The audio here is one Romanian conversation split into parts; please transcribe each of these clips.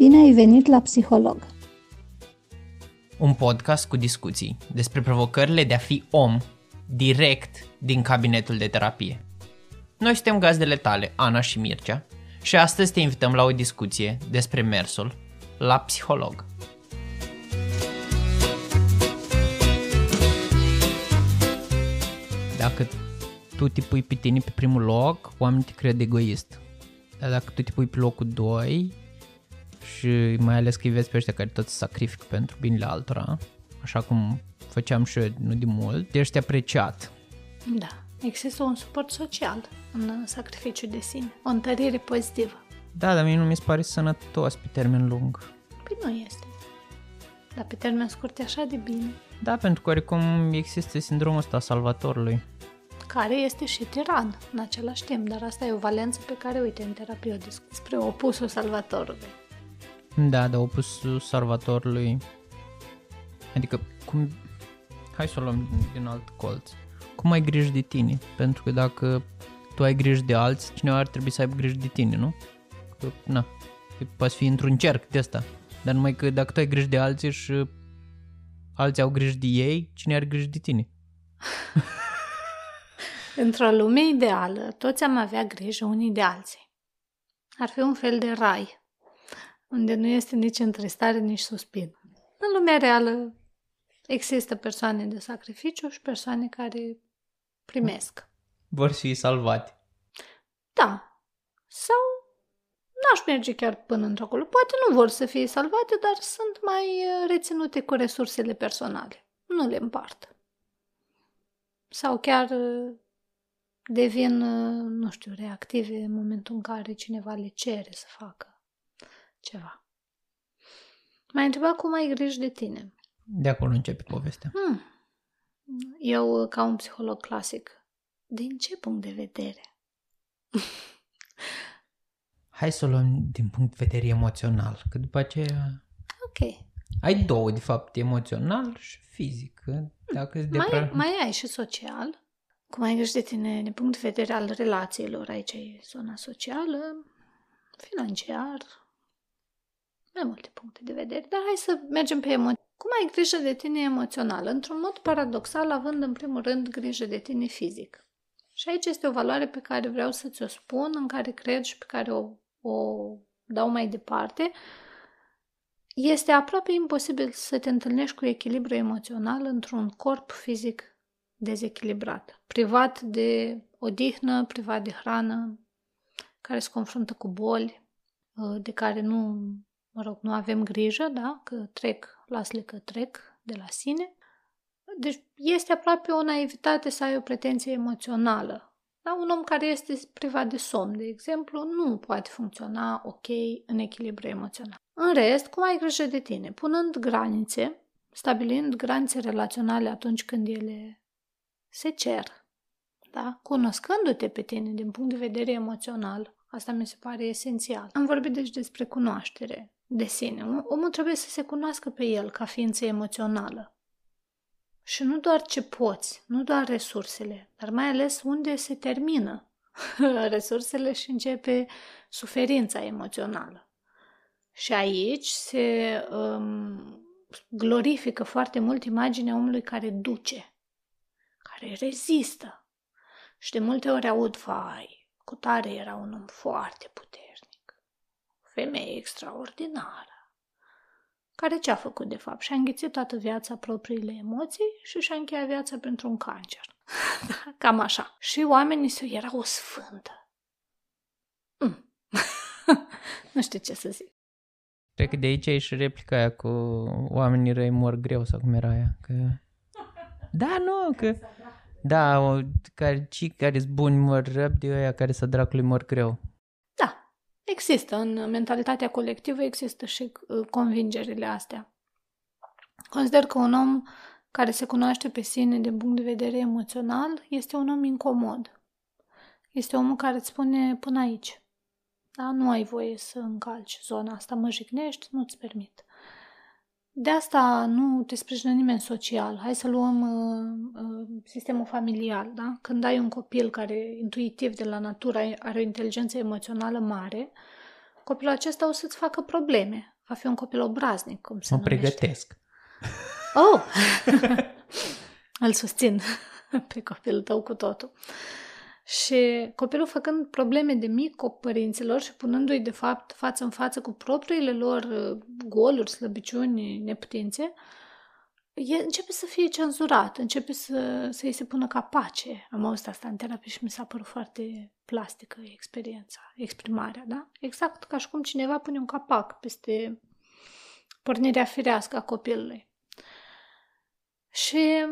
Bine ai venit la Psiholog! Un podcast cu discuții despre provocările de a fi om direct din cabinetul de terapie. Noi suntem gazdele tale, Ana și Mircea, și astăzi te invităm la o discuție despre mersul la psiholog. Dacă tu te pui pe tine pe primul loc, oamenii te cred egoist. Dar dacă tu te pui pe locul 2 și mai ales că îi vezi pe ăștia care tot se sacrifică pentru binele altora, așa cum făceam și eu nu de mult, ești apreciat. Da, există un suport social în sacrificiu de sine, o întărire pozitivă. Da, dar mie nu mi se pare sănătos pe termen lung. Păi nu este. Dar pe termen scurt e așa de bine. Da, pentru că oricum există sindromul ăsta salvatorului care este și tiran în același timp, dar asta e o valență pe care, uite, în terapie o discut spre opusul salvatorului. Da, de opusul salvatorului. Adică, cum... Hai să o luăm din alt colț. Cum ai grijă de tine? Pentru că dacă tu ai grijă de alții, cineva ar trebui să aibă grijă de tine, nu? Că, na, poți fi într-un cerc de asta. Dar numai că dacă tu ai grijă de alții și alții au grijă de ei, cine are grijă de tine? Într-o lume ideală, toți am avea grijă unii de alții. Ar fi un fel de rai, unde nu este nici întristare, nici suspin. În lumea reală există persoane de sacrificiu și persoane care primesc. Vor fi salvate. Da. Sau n-aș merge chiar până într-acolo. Poate nu vor să fie salvate, dar sunt mai uh, reținute cu resursele personale. Nu le împart. Sau chiar uh, devin, nu știu, reactive în momentul în care cineva le cere să facă ceva. M-ai întrebat cum ai grijă de tine. De acolo începe povestea. Hmm. Eu, ca un psiholog clasic, din ce punct de vedere? Hai să o luăm din punct de vedere emoțional, că după aceea... Ok. Ai două, de fapt, emoțional și fizic. Dacă mai, mai ai și social. Cum ai grijă de tine din punct de vedere al relațiilor, aici e zona socială, financiar, mai multe puncte de vedere, dar hai să mergem pe emoții. Cum ai grijă de tine emoțional? Într-un mod paradoxal, având în primul rând grijă de tine fizic. Și aici este o valoare pe care vreau să ți-o spun, în care cred și pe care o, o dau mai departe. Este aproape imposibil să te întâlnești cu echilibru emoțional într-un corp fizic dezechilibrat, privat de odihnă, privat de hrană, care se confruntă cu boli, uh, de care nu, mă rog, nu avem grijă, da, că trec, las-le că trec de la sine. Deci este aproape o naivitate să ai o pretenție emoțională. Da? Un om care este privat de somn, de exemplu, nu poate funcționa ok în echilibru emoțional. În rest, cum ai grijă de tine? Punând granițe, stabilind granițe relaționale atunci când ele se cer. Da? Cunoscându-te pe tine din punct de vedere emoțional, asta mi se pare esențial. Am vorbit deci despre cunoaștere de sine. Omul trebuie să se cunoască pe el ca ființă emoțională. Și nu doar ce poți, nu doar resursele, dar mai ales unde se termină resursele și începe suferința emoțională. Și aici se um, glorifică foarte mult imaginea omului care duce, care rezistă. Și de multe ori aud, vai, cu tare era un om foarte puternic, o femeie extraordinară, care ce-a făcut de fapt? Și-a înghițit toată viața propriile emoții și și-a încheiat viața pentru un cancer. Da, cam așa. Și oamenii se era o sfântă. Mm. nu știu ce să zic. Cred că de aici e și replica aia cu oamenii răi mor greu sau cum era aia. Că... Da, nu, că da, o, care, cei care sunt buni mor răb de aia care să dracului mor greu. Da, există. În mentalitatea colectivă există și uh, convingerile astea. Consider că un om care se cunoaște pe sine din punct de vedere emoțional este un om incomod. Este omul care îți spune până aici. Da? Nu ai voie să încalci zona asta, mă jignești, nu-ți permit. De asta nu te sprijină nimeni social. Hai să luăm uh, uh, sistemul familial. Da? Când ai un copil care intuitiv de la natură are o inteligență emoțională mare, copilul acesta o să-ți facă probleme. Va fi un copil obraznic, cum se Mă numește. pregătesc. Oh! Îl susțin pe copilul tău cu totul. Și copilul făcând probleme de mic părinților și punându-i de fapt față în față cu propriile lor uh, goluri, slăbiciuni, neputințe, e, începe să fie cenzurat, începe să, să-i se pună capace. Am auzit asta în terapie și mi s-a părut foarte plastică experiența, exprimarea, da? Exact ca și cum cineva pune un capac peste pornirea firească a copilului. Și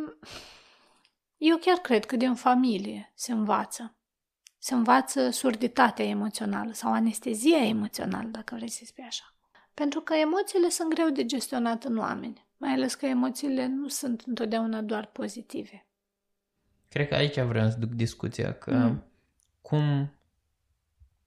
eu chiar cred că din familie se învață. Se învață surditatea emoțională sau anestezia emoțională, dacă vrei să spui așa. Pentru că emoțiile sunt greu de gestionat în oameni, mai ales că emoțiile nu sunt întotdeauna doar pozitive. Cred că aici vreau să duc discuția, că Mm. cum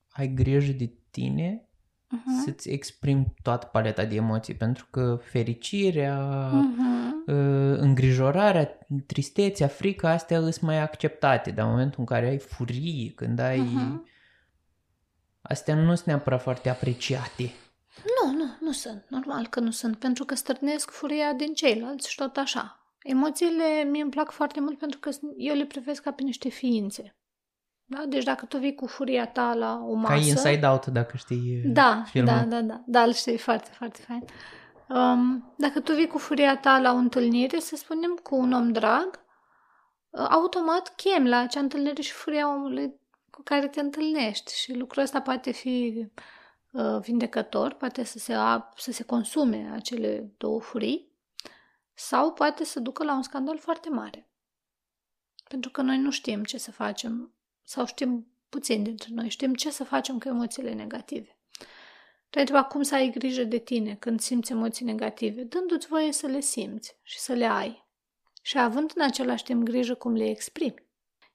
ai grijă de tine Uh-huh. să-ți exprimi toată paleta de emoții, pentru că fericirea, Uh-huh. uh, îngrijorarea, tristețea, frica, astea sunt mai acceptate, dar în momentul în care ai furie, când ai... Mhm. Astea nu sunt neapărat foarte apreciate. Nu, nu, nu sunt. Normal că nu sunt, pentru că stârnesc furia din ceilalți și tot așa. Emoțiile mie îmi plac foarte mult pentru că eu le privesc ca pe niște ființe. Da? Deci dacă tu vii cu furia ta la o masă... Ca Inside Out, dacă știi uh, Da, filmul. da, da, da. Da, îl știi foarte, foarte fain. Um, dacă tu vii cu furia ta la o întâlnire, să spunem, cu un om drag, uh, automat chem la acea întâlnire și furia omului cu care te întâlnești. Și lucrul ăsta poate fi uh, vindecător, poate să se, a, să se consume acele două furii, sau poate să ducă la un scandal foarte mare. Pentru că noi nu știm ce să facem, sau știm puțin dintre noi, știm ce să facem cu emoțiile negative. Te întreba cum să ai grijă de tine când simți emoții negative, dându-ți voie să le simți și să le ai. Și având în același timp grijă cum le exprimi.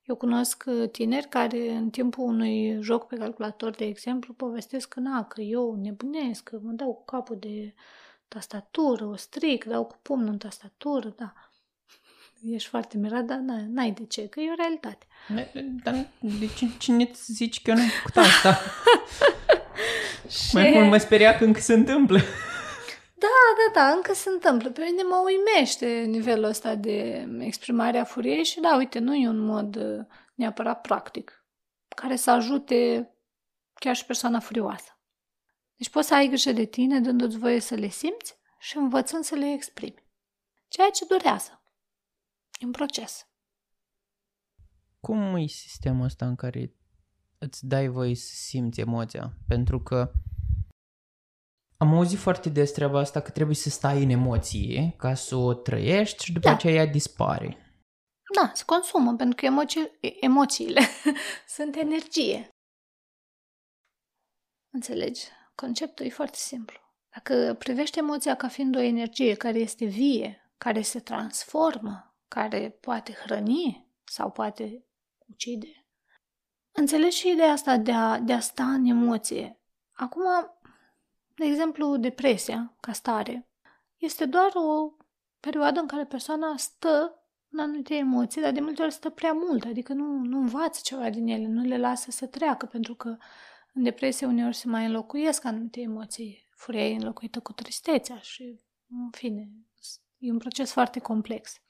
Eu cunosc uh, tineri care în timpul unui joc pe calculator, de exemplu, povestesc că, na, că eu nebunesc, că mă dau cu capul de tastatură, o stric, dau cu pumnul în tastatură, da. Ești foarte mirat, dar n- n-ai de ce, că e o realitate. Dar de ce, cine îți zici că eu n-am făcut asta? Și... Mai mult mă speria că încă se întâmplă. Da, da, încă se întâmplă. Pe mine mă uimește nivelul ăsta de exprimare a furiei și da, uite, nu e un mod uh, neapărat practic care să ajute chiar și persoana furioasă. Deci poți să ai grijă de tine dându-ți voie să le simți și învățând să le exprimi. Ceea ce durează. E un proces. Cum e sistemul ăsta în care îți dai voie să simți emoția? Pentru că am auzit foarte des treaba asta că trebuie să stai în emoție ca să o trăiești și după Da. aceea ea dispare. Da, se consumă, pentru că emoții, emoțiile sunt energie. Înțelegi? Conceptul e foarte simplu. Dacă privești emoția ca fiind o energie care este vie, care se transformă, care poate hrăni sau poate ucide, înțelegi și ideea asta de a, de a sta în emoție. Acum, de exemplu, depresia, ca stare, este doar o perioadă în care persoana stă în anumite emoții, dar de multe ori stă prea mult, adică nu, nu învață ceva din ele, nu le lasă să treacă, pentru că în depresie uneori se mai înlocuiesc anumite emoții. Furia e înlocuită cu tristețea și, în fine, e un proces foarte complex.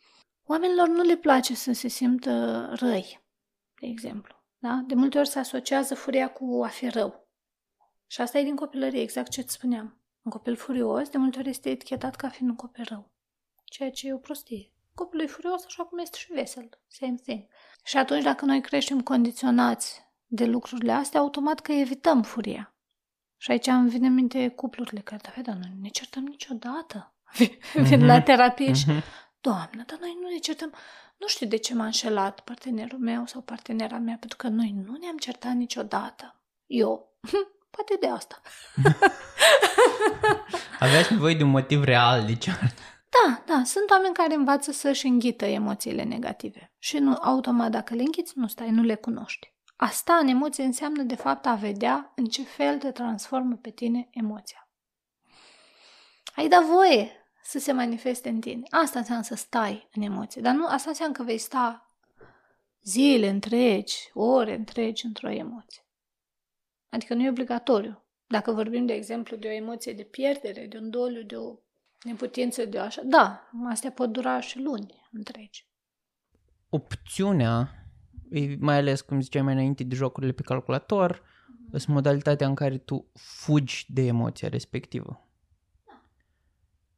Oamenilor nu le place să se simtă răi, de exemplu. Da? De multe ori se asociază furia cu a fi rău. Și asta e din copilărie, exact ce îți spuneam. Un copil furios, de multe ori este etichetat ca fiind un copil rău. Ceea ce e o prostie. Copilul e furios așa cum este și vesel. Same thing. Și atunci dacă noi creștem condiționați de lucrurile astea, automat că evităm furia. Și aici îmi vine în minte cuplurile care, da, dar noi nu ne certăm niciodată. Vin la terapie și, Mhm. Doamnă, dar noi nu ne certăm. Nu știu de ce m-a înșelat partenerul meu sau partenera mea, pentru că noi nu ne-am certat niciodată. Eu, poate de asta. Aveați nevoie de un motiv real de ce Da, da, sunt oameni care învață să-și înghită emoțiile negative. Și nu, automat, dacă le înghiți, nu stai, nu le cunoști. A sta în emoție înseamnă, de fapt, a vedea în ce fel te transformă pe tine emoția. Ai da voie să se manifeste în tine. Asta înseamnă să stai în emoție. Dar nu, asta înseamnă că vei sta zile întregi, ore întregi într-o emoție. Adică nu e obligatoriu. Dacă vorbim, de exemplu, de o emoție de pierdere, de un doliu, de o neputință, de o așa, da, astea pot dura și luni întregi. Opțiunea, mai ales, cum ziceai mai înainte, de jocurile pe calculator, mm-hmm. sunt modalitatea în care tu fugi de emoția respectivă.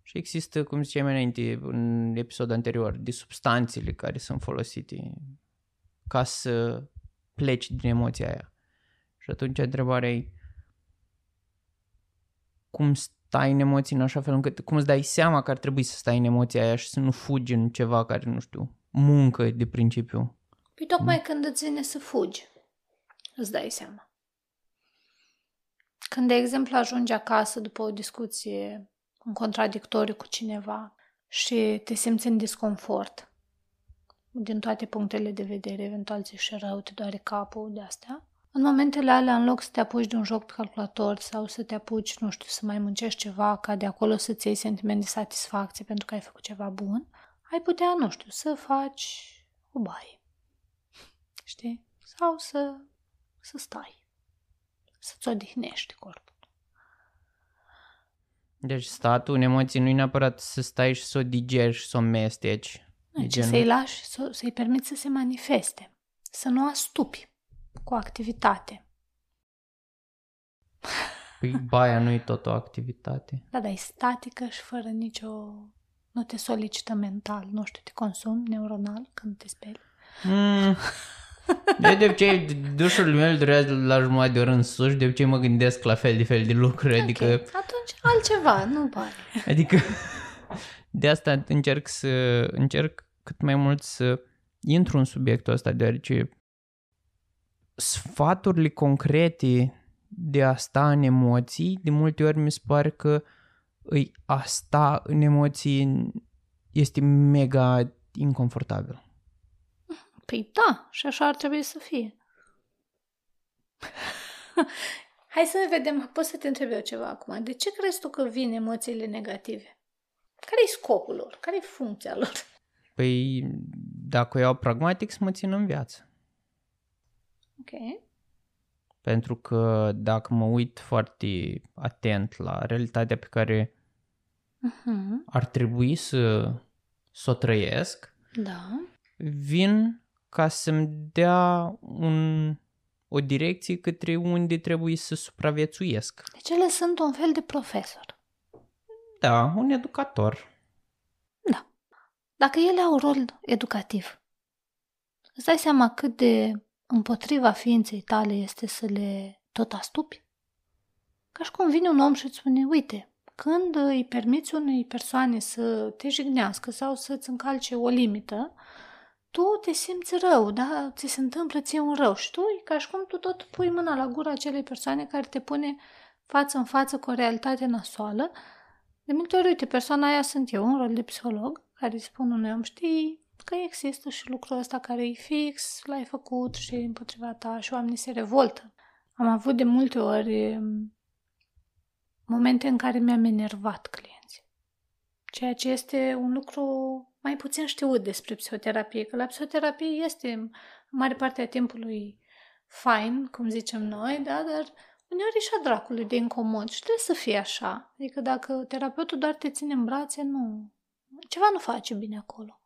Și există, cum ziceam mai înainte, în episodul anterior, de substanțele care sunt folosite ca să pleci din emoția aia. Și atunci întrebarea e cum stai în emoții în așa fel încât, cum îți dai seama că ar trebui să stai în emoția aia și să nu fugi în ceva care, nu știu, muncă de principiu. Păi tocmai mm. când îți vine să fugi, îți dai seama. Când, de exemplu, ajungi acasă după o discuție în contradictoriu cu cineva și te simți în disconfort din toate punctele de vedere, eventual ți și rău, te doare capul de astea, în momentele alea, în loc să te apuci de un joc pe calculator sau să te apuci, nu știu, să mai muncești ceva ca de acolo să-ți iei sentiment de satisfacție pentru că ai făcut ceva bun, ai putea, nu știu, să faci o baie. Știi? Sau să, să stai. Să-ți odihnești corpul. Deci statul în emoții nu e neapărat să stai și să o digeri și să o mesteci. Deci genul... să-i lași, să, să-i permiți să se manifeste. Să nu astupi cu activitate. Păi baia nu e tot o activitate. Da, dar e statică și fără nicio... Nu te solicită mental, nu știu, te consumi neuronal când te speli. Mm. De, de obicei, dușurile mele durează la jumătate de oră în sus de obicei mă gândesc la fel de fel de lucruri, okay. adică... Atunci altceva, nu pare. Adică de asta încerc să încerc cât mai mult să intru în subiectul ăsta, deoarece sfaturile concrete de a sta în emoții, de multe ori mi se pare că îi, a sta în emoții este mega inconfortabil. Păi da, și așa ar trebui să fie. Hai să vedem, poți să te întreb eu ceva acum. De ce crezi tu că vin emoțiile negative? Care e scopul lor? Care e funcția lor? Păi, dacă o iau pragmatic, să mă țin în viață. Ok. Pentru că dacă mă uit foarte atent la realitatea pe care uh-huh. ar trebui să, să o trăiesc, da. vin ca să-mi dea un, o direcție către unde trebuie să supraviețuiesc. Deci ele sunt un fel de profesor. Da, un educator. Da. Dacă ele au rol educativ, îți dai seama cât de împotriva ființei tale este să le tot astupi? Ca și cum vine un om și îți spune, uite, când îi permiți unei persoane să te jignească sau să-ți încalce o limită, tu te simți rău, da? Ți se întâmplă ție un rău și tu e ca și cum tu tot pui mâna la gura acelei persoane care te pune față în față cu o realitate nasoală. De multe ori, uite, persoana aia sunt eu, în rol de psiholog, care îi spun unui om, știi, că există și lucrul ăsta care e fix, l-ai făcut și împotriva ta și oamenii se revoltă. Am avut de multe ori um, momente în care mi-am enervat clienții. Ceea ce este un lucru mai puțin știut despre psihoterapie, că la psihoterapie este în mare parte a timpului fain, cum zicem noi, da? dar uneori e și a dracului de incomod și trebuie să fie așa. Adică dacă terapeutul doar te ține în brațe, nu... Ceva nu face bine acolo.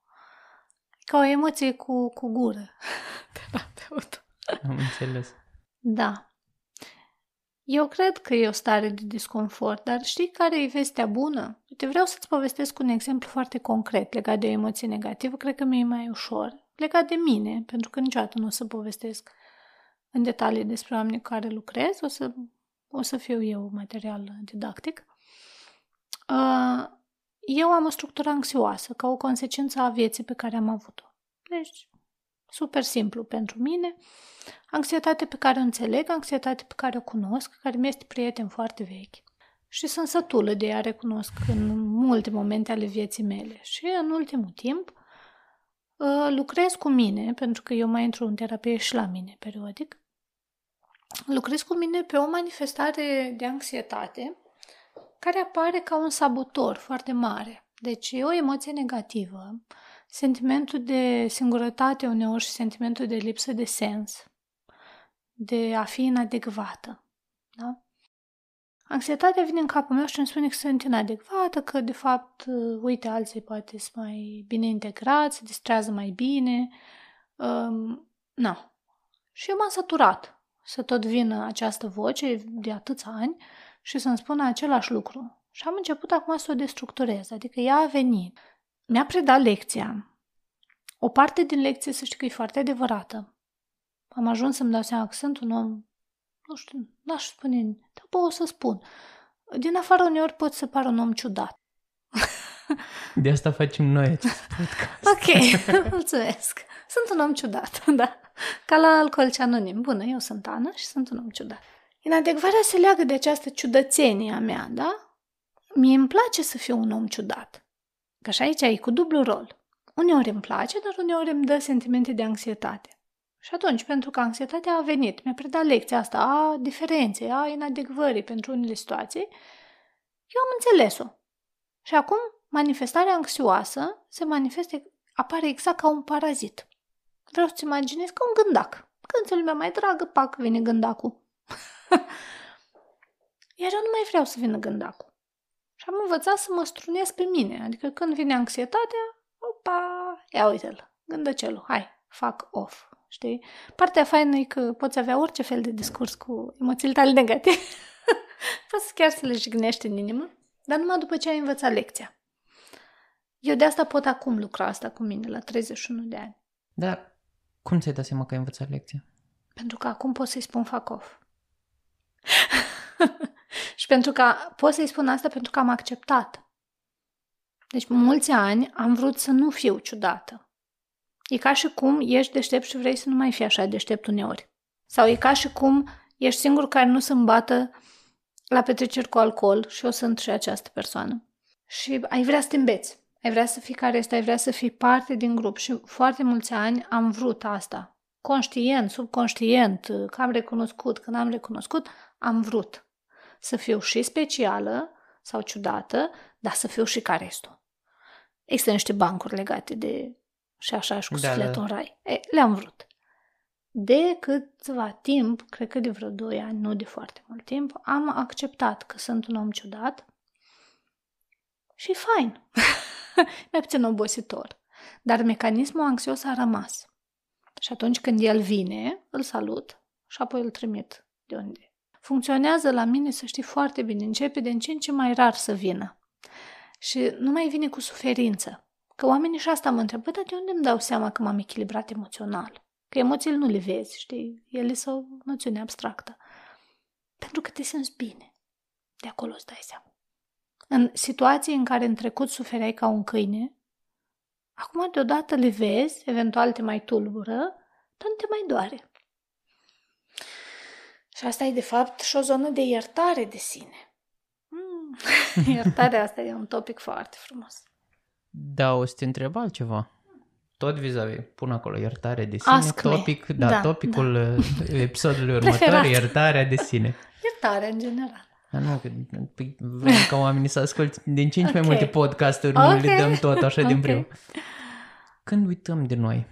Ca o emoție cu, cu gură. Terapeut. Am înțeles. Da. Eu cred că e o stare de disconfort, dar știi care e vestea bună? Uite, vreau să-ți povestesc un exemplu foarte concret legat de o emoție negativă. Cred că mi-e mai ușor. Legat de mine, pentru că niciodată nu o să povestesc în detalii despre oamenii cu care lucrez. O să, o să fiu eu material didactic. Uh, eu am o structură anxioasă ca o consecință a vieții pe care am avut-o. Deci, super simplu pentru mine. Anxietate pe care o înțeleg, anxietate pe care o cunosc, care mi este prieten foarte vechi. Și sunt sătulă de a recunosc în multe momente ale vieții mele. Și în ultimul timp ă, lucrez cu mine, pentru că eu mai intru în terapie și la mine periodic. Lucrez cu mine pe o manifestare de anxietate care apare ca un sabotor foarte mare. Deci e o emoție negativă, sentimentul de singurătate uneori și sentimentul de lipsă de sens, de a fi inadecvată. Da? anxietatea vine în capul meu și îmi spune că sunt inadecvată, că de fapt, uh, uite, alții poate sunt mai bine integrați, se distrează mai bine. Um, no. Și eu m-am săturat să tot vină această voce de atâția ani și să-mi spună același lucru. Și am început acum să o destructurez, adică ea a venit. Mi-a predat lecția. O parte din lecție, să știi că e foarte adevărată. Am ajuns să-mi dau seama că sunt un om nu știu, n-aș spune, dar pot o să spun. Din afară uneori pot să par un om ciudat. De asta facem noi acest podcast. Ok, mulțumesc. Sunt un om ciudat, da. Ca la alcoolici anonim. Bună, eu sunt Ana și sunt un om ciudat. Inadecvarea se leagă de această ciudățenie a mea, da? Mie îmi place să fiu un om ciudat. Că și aici e cu dublu rol. Uneori îmi place, dar uneori îmi dă sentimente de anxietate. Și atunci, pentru că anxietatea a venit, mi-a predat lecția asta a diferenței, a inadecvării pentru unele situații, eu am înțeles-o. Și acum, manifestarea anxioasă se manifestă, apare exact ca un parazit. Vreau să-ți imaginez ca un gândac. Când ți lumea mai dragă, pac, vine gândacul. Iar eu nu mai vreau să vină gândacul. Și am învățat să mă strunesc pe mine. Adică când vine anxietatea, opa, ia uite-l, gândăcelul, hai, fuck off, știi? Partea faină e că poți avea orice fel de discurs cu emoțiile tale negative. poți chiar să le jignești în inimă, dar numai după ce ai învățat lecția. Eu de asta pot acum lucra asta cu mine, la 31 de ani. Dar cum ți-ai dat seama că ai învățat lecția? Pentru că acum pot să-i spun fac off. și pentru că pot să-i spun asta pentru că am acceptat. Deci mulți ani am vrut să nu fiu ciudată. E ca și cum ești deștept și vrei să nu mai fii așa deștept uneori. Sau e ca și cum ești singur care nu se îmbată la petreceri cu alcool și eu sunt și această persoană. Și ai vrea să te îmbeți. Ai vrea să fii care este, ai vrea să fii parte din grup și foarte mulți ani am vrut asta. Conștient, subconștient, că am recunoscut, că n-am recunoscut, am vrut să fiu și specială sau ciudată, dar să fiu și ca restul. Există niște bancuri legate de și așa și cu da, sufletul da. în rai. E, le-am vrut. De câtva timp, cred că de vreo 2 ani, nu de foarte mult timp, am acceptat că sunt un om ciudat și fain. Mai puțin obositor. Dar mecanismul anxios a rămas. Și atunci când el vine, îl salut și apoi îl trimit de unde. Funcționează la mine, să știi foarte bine, începe de în ce în ce mai rar să vină. Și nu mai vine cu suferință. Că oamenii și asta mă întreabă, dar de unde îmi dau seama că m-am echilibrat emoțional? Că emoțiile nu le vezi, știi? Ele sunt o noțiune abstractă. Pentru că te simți bine. De acolo îți dai seama. În situații în care în trecut sufereai ca un câine, acum deodată le vezi, eventual te mai tulbură, dar nu te mai doare. Și asta e de fapt și o zonă de iertare de sine. Mm. Iertarea asta e un topic foarte frumos. Da, o să te întreb altceva. Tot vis-a-vis, pun acolo iertare de sine, Ask topic, da, da, topicul da. episodului următor, iertarea de sine. Iertarea în general. Da, nu, că păi, vrem ca oamenii să asculte din cinci okay. mai multe podcasturi, okay. nu le dăm tot așa okay. din primul. Când uităm de noi?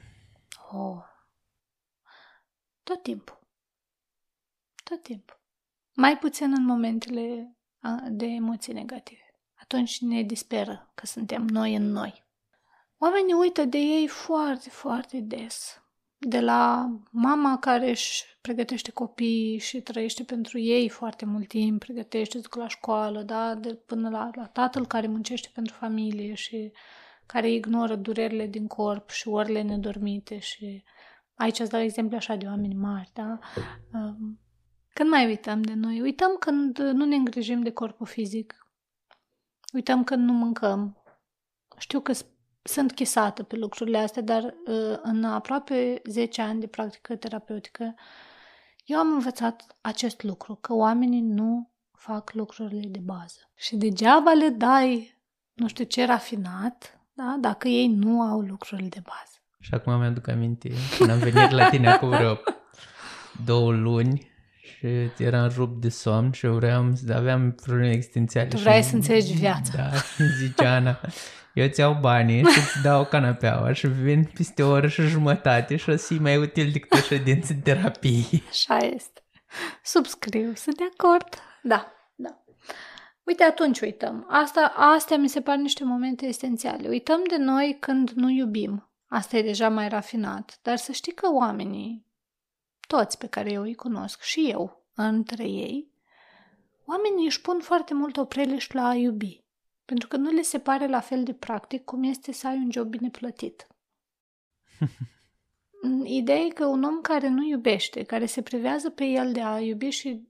Oh. Tot timpul. Tot timpul. Mai puțin în momentele de emoții negative atunci ne disperă că suntem noi în noi. Oamenii uită de ei foarte, foarte des. De la mama care își pregătește copiii și trăiește pentru ei foarte mult timp, pregătește, duc la școală, da? de, până la, la tatăl care muncește pentru familie și care ignoră durerile din corp și orele nedormite și aici îți dau exemple așa de oameni mari, da? Um, când mai uităm de noi? Uităm când nu ne îngrijim de corpul fizic, Uităm că nu mâncăm. Știu că sunt chisată pe lucrurile astea, dar uh, în aproape 10 ani de practică terapeutică, eu am învățat acest lucru, că oamenii nu fac lucrurile de bază. Și degeaba le dai nu știu ce rafinat, da? dacă ei nu au lucrurile de bază. Și acum mi-aduc aminte, când am venit la tine acum vreo două luni, și eram rupt de somn și eu vreau, aveam probleme existențiale. Tu vrei să înțelegi viața. Da, și zice Ana, eu îți iau banii și îți dau canapeaua și vin peste o oră și jumătate și o să mai util decât o ședință de terapie. Așa este. Subscriu, sunt de acord. Da, da. Uite, atunci uităm. Asta, astea mi se par niște momente esențiale. Uităm de noi când nu iubim. Asta e deja mai rafinat. Dar să știi că oamenii, toți pe care eu îi cunosc și eu, între ei, oamenii își pun foarte mult opreliști la a iubi. Pentru că nu le se pare la fel de practic cum este să ai un job bine plătit. Ideea e că un om care nu iubește, care se privează pe el de a iubi și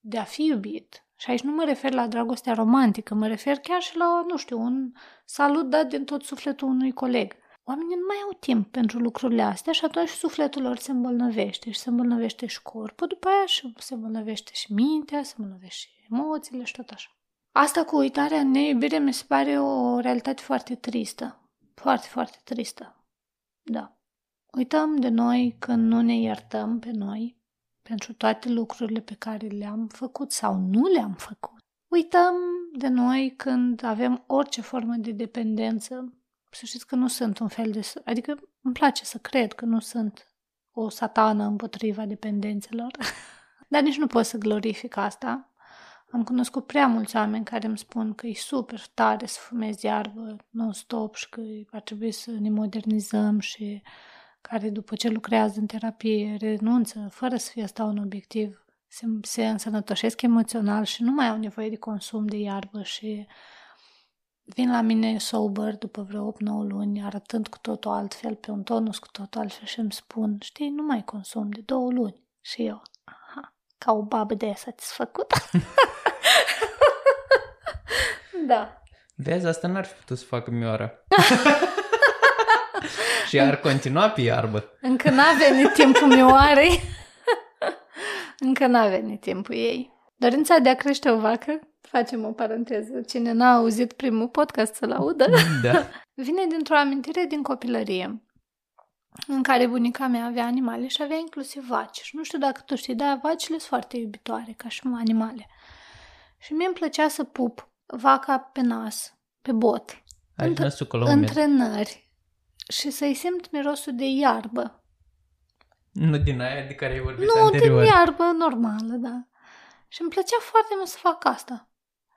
de a fi iubit, și aici nu mă refer la dragostea romantică, mă refer chiar și la, nu știu, un salut dat din tot sufletul unui coleg. Oamenii nu mai au timp pentru lucrurile astea și atunci sufletul lor se îmbolnăvește și se îmbolnăvește și corpul, după aia și se îmbolnăvește și mintea, se îmbolnăvește și emoțiile și tot așa. Asta cu uitarea în neiubire mi se pare o realitate foarte tristă. Foarte, foarte tristă. Da. Uităm de noi când nu ne iertăm pe noi pentru toate lucrurile pe care le-am făcut sau nu le-am făcut. Uităm de noi când avem orice formă de dependență. Să știți că nu sunt un fel de... Adică îmi place să cred că nu sunt o satană împotriva dependențelor. Dar nici nu pot să glorific asta. Am cunoscut prea mulți oameni care îmi spun că e super tare să fumezi iarbă non-stop și că ar trebui să ne modernizăm și care după ce lucrează în terapie renunță fără să fie asta un obiectiv, se, se însănătoșesc emoțional și nu mai au nevoie de consum de iarbă și vin la mine sober după vreo 8-9 luni, arătând cu totul altfel, pe un tonus cu totul altfel și îmi spun, știi, nu mai consum de două luni. Și eu, aha, ca o babă de satisfăcută. da. Vezi, asta n-ar fi putut să facă Mioara. și ar continua pe iarbă. Încă n-a venit timpul mioarei. Încă n-a venit timpul ei. Dorința de a crește o vacă, facem o paranteză, cine n-a auzit primul podcast să-l audă, Da. vine dintr-o amintire din copilărie în care bunica mea avea animale și avea inclusiv vaci. Și nu știu dacă tu știi, dar vacile sunt foarte iubitoare, ca și animale. Și mie îmi plăcea să pup vaca pe nas, pe bot, Ai Între- nasul cu la umeri. între nări și să-i simt mirosul de iarbă. Nu din aia de care ai vorbit Nu, anterior. din iarbă normală, da. Și îmi plăcea foarte mult să fac asta.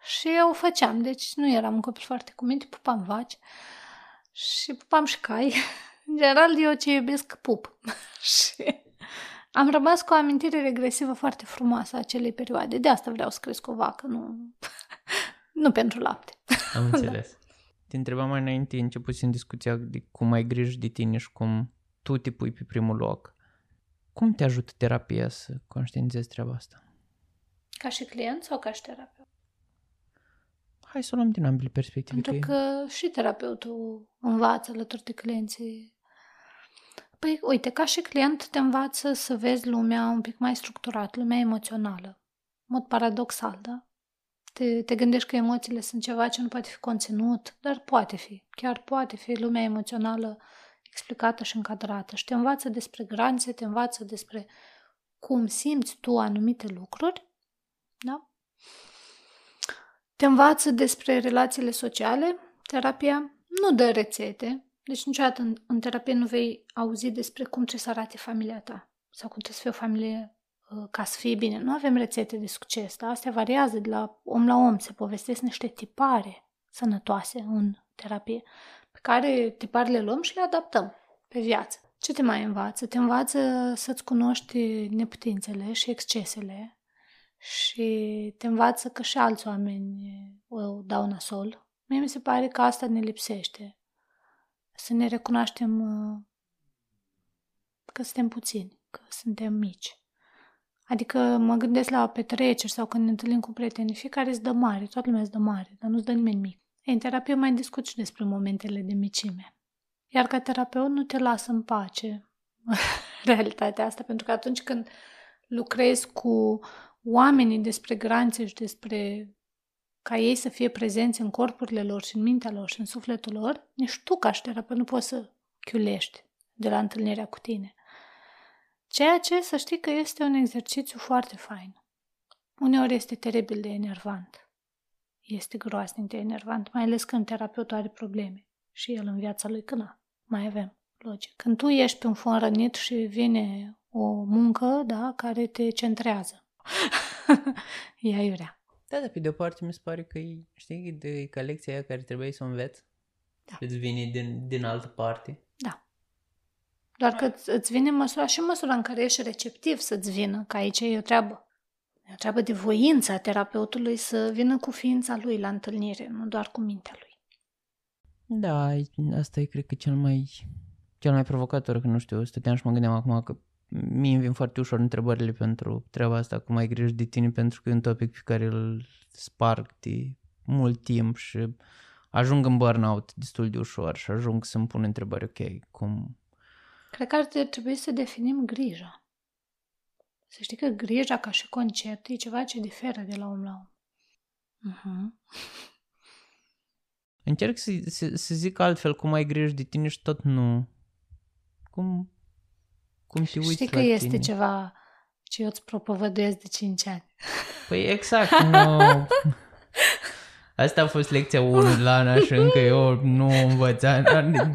Și eu o făceam, deci nu eram un copil foarte cu minte, pupam vaci și pupam și cai. În general, eu ce iubesc, pup. și am rămas cu o amintire regresivă foarte frumoasă a acelei perioade. De asta vreau să cresc o vacă, nu, nu pentru lapte. Am înțeles. Te întrebam mai înainte, început în discuția de cum ai grijă de tine și cum tu te pui pe primul loc. Cum te ajută terapia să conștientizezi treaba asta? Ca și client sau ca și terapeut? Hai să o luăm din ambele perspective. Pentru că e- că și terapeutul învață alături de clienții. Păi, uite, ca și client te învață să vezi lumea un pic mai structurat, lumea emoțională. În mod paradoxal, da? Te, te gândești că emoțiile sunt ceva ce nu poate fi conținut, dar poate fi. Chiar poate fi lumea emoțională explicată și încadrată. Și te învață despre granițe, te învață despre cum simți tu anumite lucruri, da? Te învață despre relațiile sociale, terapia nu dă rețete, deci niciodată în, în terapie nu vei auzi despre cum trebuie să arate familia ta sau cum trebuie să fie o familie uh, ca să fie bine. Nu avem rețete de succes, dar astea variază de la om la om, se povestesc niște tipare sănătoase în terapie, pe care tiparele luăm și le adaptăm pe viață. Ce te mai învață? Te învață să-ți cunoști neputințele și excesele și te învață că și alți oameni o dau nasol. Mie mi se pare că asta ne lipsește. Să ne recunoaștem uh, că suntem puțini, că suntem mici. Adică mă gândesc la petreceri sau când ne întâlnim cu prieteni, fiecare îți dă mare, toată lumea îți dă mare, dar nu-ți dă nimeni mic. Ei, în terapie mai discut și despre momentele de micime. Iar ca terapeut nu te lasă în pace realitatea asta, pentru că atunci când lucrezi cu oamenii despre granițe și despre ca ei să fie prezenți în corpurile lor și în mintea lor și în sufletul lor, nici tu ca și terapeut nu poți să chiulești de la întâlnirea cu tine. Ceea ce să știi că este un exercițiu foarte fain. Uneori este teribil de enervant. Este groaznic de enervant, mai ales când terapeutul are probleme și el în viața lui că na, mai avem, logic. Când tu ești pe un fond rănit și vine o muncă, da, care te centrează. e aiurea. Da, dar pe de o parte mi se pare că e, știi, de, ca lecția aia care trebuie să o înveți. Da. Îți vine din, din altă parte. Da. Doar că îți- îți vine măsura și măsura în care ești receptiv să-ți vină, că aici e o treabă. E o treabă de voință a terapeutului să vină cu ființa lui la întâlnire, nu doar cu mintea lui. Da, e- asta e, cred că, cel mai, cel mai provocator, că nu știu, stăteam și mă gândeam acum că mie îmi vin foarte ușor întrebările pentru treaba asta, cum ai grijă de tine, pentru că e un topic pe care îl sparg de mult timp și ajung în burnout destul de ușor și ajung să-mi pun întrebări, ok, cum... Cred că ar trebui să definim grija. Să știi că grija ca și concept e ceva ce diferă de la om la om. Uh-huh. Încerc să, să, să zic altfel cum ai grijă de tine și tot nu... Cum, cum te uiți Știi că la este tine. ceva ce eu îți propovăduiesc de 5 ani. Păi exact, nu... Asta a fost lecția 1 de la Ana și încă eu nu învăț.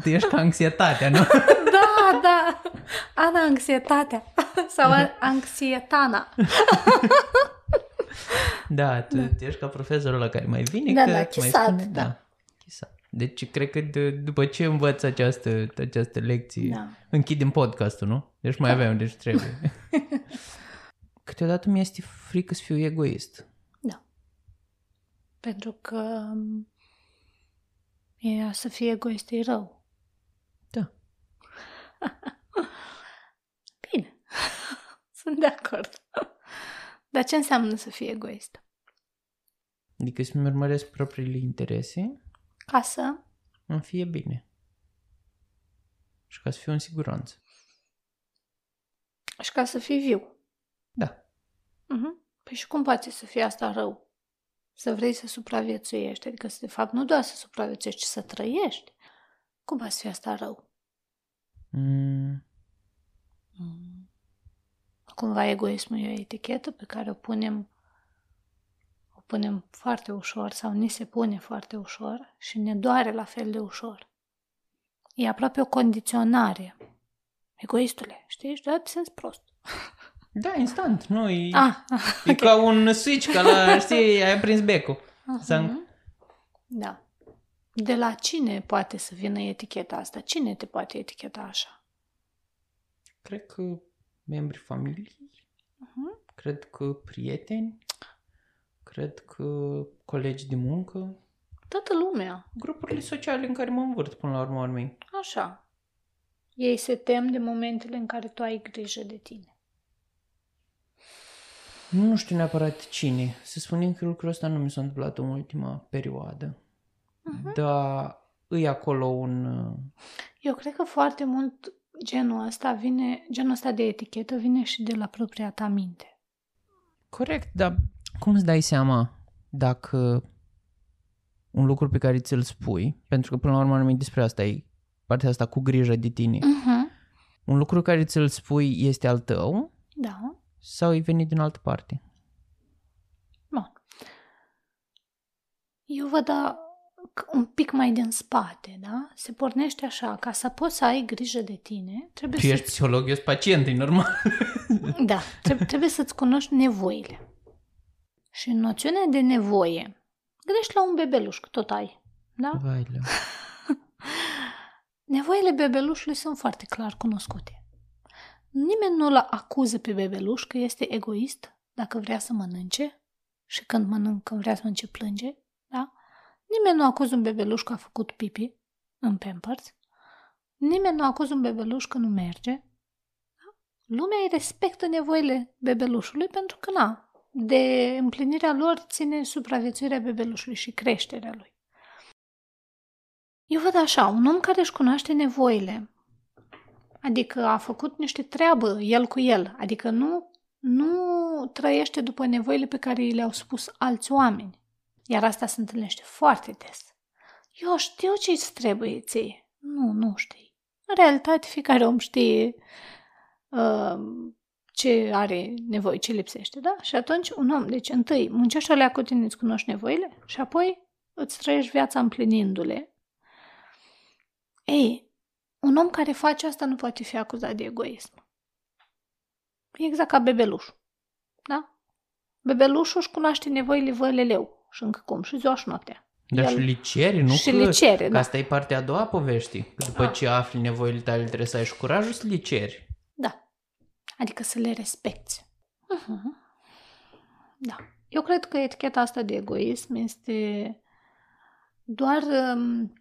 Ești ca anxietatea, nu? Da, da. Ana anxietatea. Sau a- anxietana. Da, tu, tu ești ca profesorul ăla care mai vine. Da, că da, mai chisat, spune, da. Chisat. Deci cred că de, după ce învăț această, această lecție, Da. închidem podcastul, nu? Deci mai avem, deci trebuie. Câteodată mi este frică să fiu egoist. Da. Pentru că m, e, să fie egoist e rău. Da. Bine. Sunt de acord. Dar ce înseamnă să fii egoist? Adică să-mi urmăresc propriile interese, Ca să... îmi fie bine. Și ca să fiu în siguranță. Și ca să fii viu. Da. Uh-huh. Păi și cum poate să fie asta rău? Să vrei să supraviețuiești, adică să, de fapt nu doar să supraviețuiești, ci să trăiești. Cum poate să fie asta rău? Mm, Mm. Cumva egoismul e o etichetă pe care o punem o punem foarte ușor sau ni se pune foarte ușor și ne doare la fel de ușor. E aproape o condiționare. Egoistule, știi? Și dat sens prost. da, instant. Nu, e, Ah, e ca un switch, ca la, știi, ai prins becul. Să- Mhm. Da. De la cine poate să vină eticheta asta? Cine te poate eticheta așa? Cred că membrii familiei, Mhm. cred că prieteni, cred că colegi de muncă, Toată lumea. grupurile sociale în care mă învârt până la urmă urmei. Așa. Ei se tem de momentele în care tu ai grijă de tine. Nu știu neapărat cine. Să spunem că lucrul ăsta nu mi s-a întâmplat în ultima perioadă. Mhm. Dar îi acolo un... uh, Eu cred că foarte mult genul ăsta vine, genul ăsta de etichetă vine și de la propria ta minte. Corect, dar cum îți dai seama dacă un lucru pe care ți-l spui, pentru că până la urmă urmei despre asta e partea asta cu grijă de tine, Uh-huh. un lucru care ți-l spui este al tău Da. sau e venit din altă parte? Bun. Eu văd da, un pic mai din spate, da? Se pornește așa, ca să poți să ai grijă de tine, trebuie Tu să ești psiholog, eu sunt pacient, e normal. Da, trebuie, trebuie să-ți cunoști nevoile. Și în noțiunea de nevoie, gândești la un bebeluș, că tot ai, da? Vai, leu. Nevoile bebelușului sunt foarte clar cunoscute. Nimeni nu-l acuză pe bebeluș că este egoist dacă vrea să mănânce și când mănâncă vrea să mănânce plânge, da? Nimeni nu acuză un bebeluș că a făcut pipi în Pampers. Nimeni nu acuză un bebeluș că nu merge. Da? Lumea îi respectă nevoile bebelușului pentru că, na, de împlinirea lor ține supraviețuirea bebelușului și creșterea lui. Eu văd așa, un om care își cunoaște nevoile, adică a făcut niște treabă el cu el, adică nu, nu trăiește după nevoile pe care i le-au spus alți oameni. Iar asta se întâlnește foarte des. Eu știu ce îți trebuie ție. Nu, nu știi. În realitate, fiecare om știe uh, ce are nevoie, ce lipsește, da? Și atunci un om, deci întâi muncește alea cu tine, îți cunoști nevoile și apoi îți trăiești viața împlinindu-le ei, un om care face asta nu poate fi acuzat de egoism. E exact ca bebeluș. Da? bebelușul își cunoaște nevoile văleleu și încă cum, și ziua și noaptea. Dar El- și le ceri, nu? și că, le cere, că da. Asta e partea a doua a poveștii. Că după Ah. ce afli nevoile tale, trebuie să ai și curajul să le ceri. Da. Adică să le respecti. Uh-huh. Da. Eu cred că eticheta asta de egoism este doar um,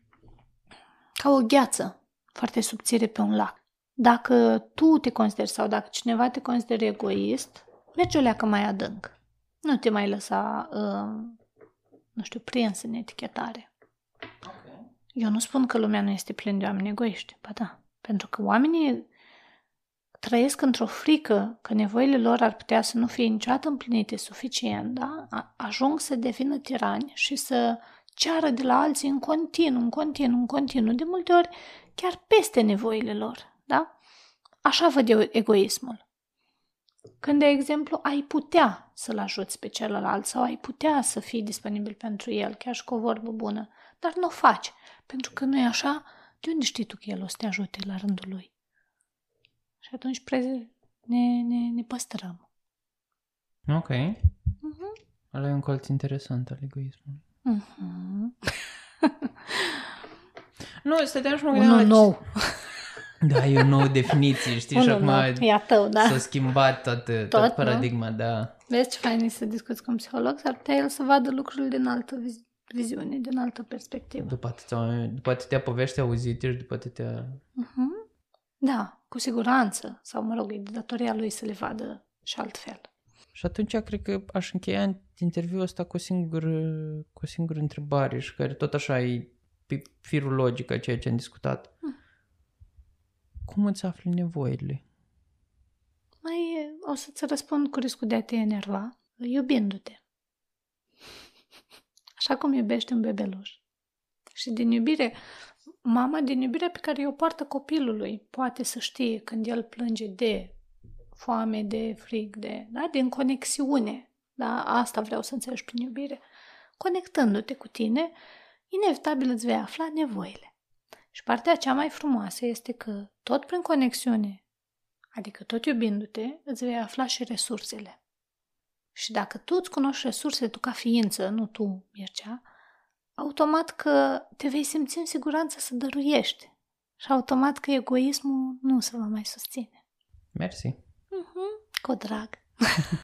ca o gheață foarte subțire pe un lac. Dacă tu te consideri sau dacă cineva te consideră egoist, mergi o leacă mai adânc. Nu te mai lăsa, uh, nu știu, prins în etichetare. Eu nu spun că lumea nu este plină de oameni egoiști, ba da. Pentru că oamenii trăiesc într-o frică că nevoile lor ar putea să nu fie niciodată împlinite suficient, da? A- ajung să devină tirani și să ceară de la alții în continuu, în continuu, în continuu, de multe ori chiar peste nevoile lor, da? Așa văd eu egoismul. Când, de exemplu, ai putea să-l ajuți pe celălalt sau ai putea să fii disponibil pentru el, chiar și cu o vorbă bună, dar nu o faci, pentru că nu e așa, de unde știi tu că el o să te ajute la rândul lui? Și atunci preze- ne, ne, ne păstrăm. Ok. Uh-huh. Ăla e un colț interesant al egoismului. Uh-huh. Nu, stăteam și mă gândeam Unul la nou. Da, e o nouă definiție, știi? și Unul acum nou. E a tău, da. s-a schimbat tot, tot, Tot, nu? paradigma, da. Vezi ce fain e să discuți cu un psiholog? S-ar putea el să vadă lucrurile din altă viz- viziune, din altă perspectivă. După atâtea, după atâtea povești auzite și după atâtea... Uh-huh. Da, cu siguranță. Sau, mă rog, e de datoria lui să le vadă și altfel. Și atunci cred că aș încheia interviul ăsta cu o singură, cu o singură întrebare și care tot așa e pe firul logic a ceea ce am discutat. Hmm. Cum îți afli nevoile? Mai o să-ți răspund cu riscul de a te enerva, iubindu-te. Așa cum iubești un bebeluș. Și din iubire, mama din iubirea pe care o poartă copilului poate să știe când el plânge de foame, de frig, de, da? din conexiune. Da? Asta vreau să înțelegi prin iubire. Conectându-te cu tine, inevitabil îți vei afla nevoile. Și partea cea mai frumoasă este că tot prin conexiune Adică tot iubindu-te, îți vei afla și resursele. Și dacă tu îți cunoști resursele, tu ca ființă, nu tu, Mircea, automat că te vei simți în siguranță să dăruiești. Și automat că egoismul nu se va mai susține. Mersi. Uh-huh. Cu drag.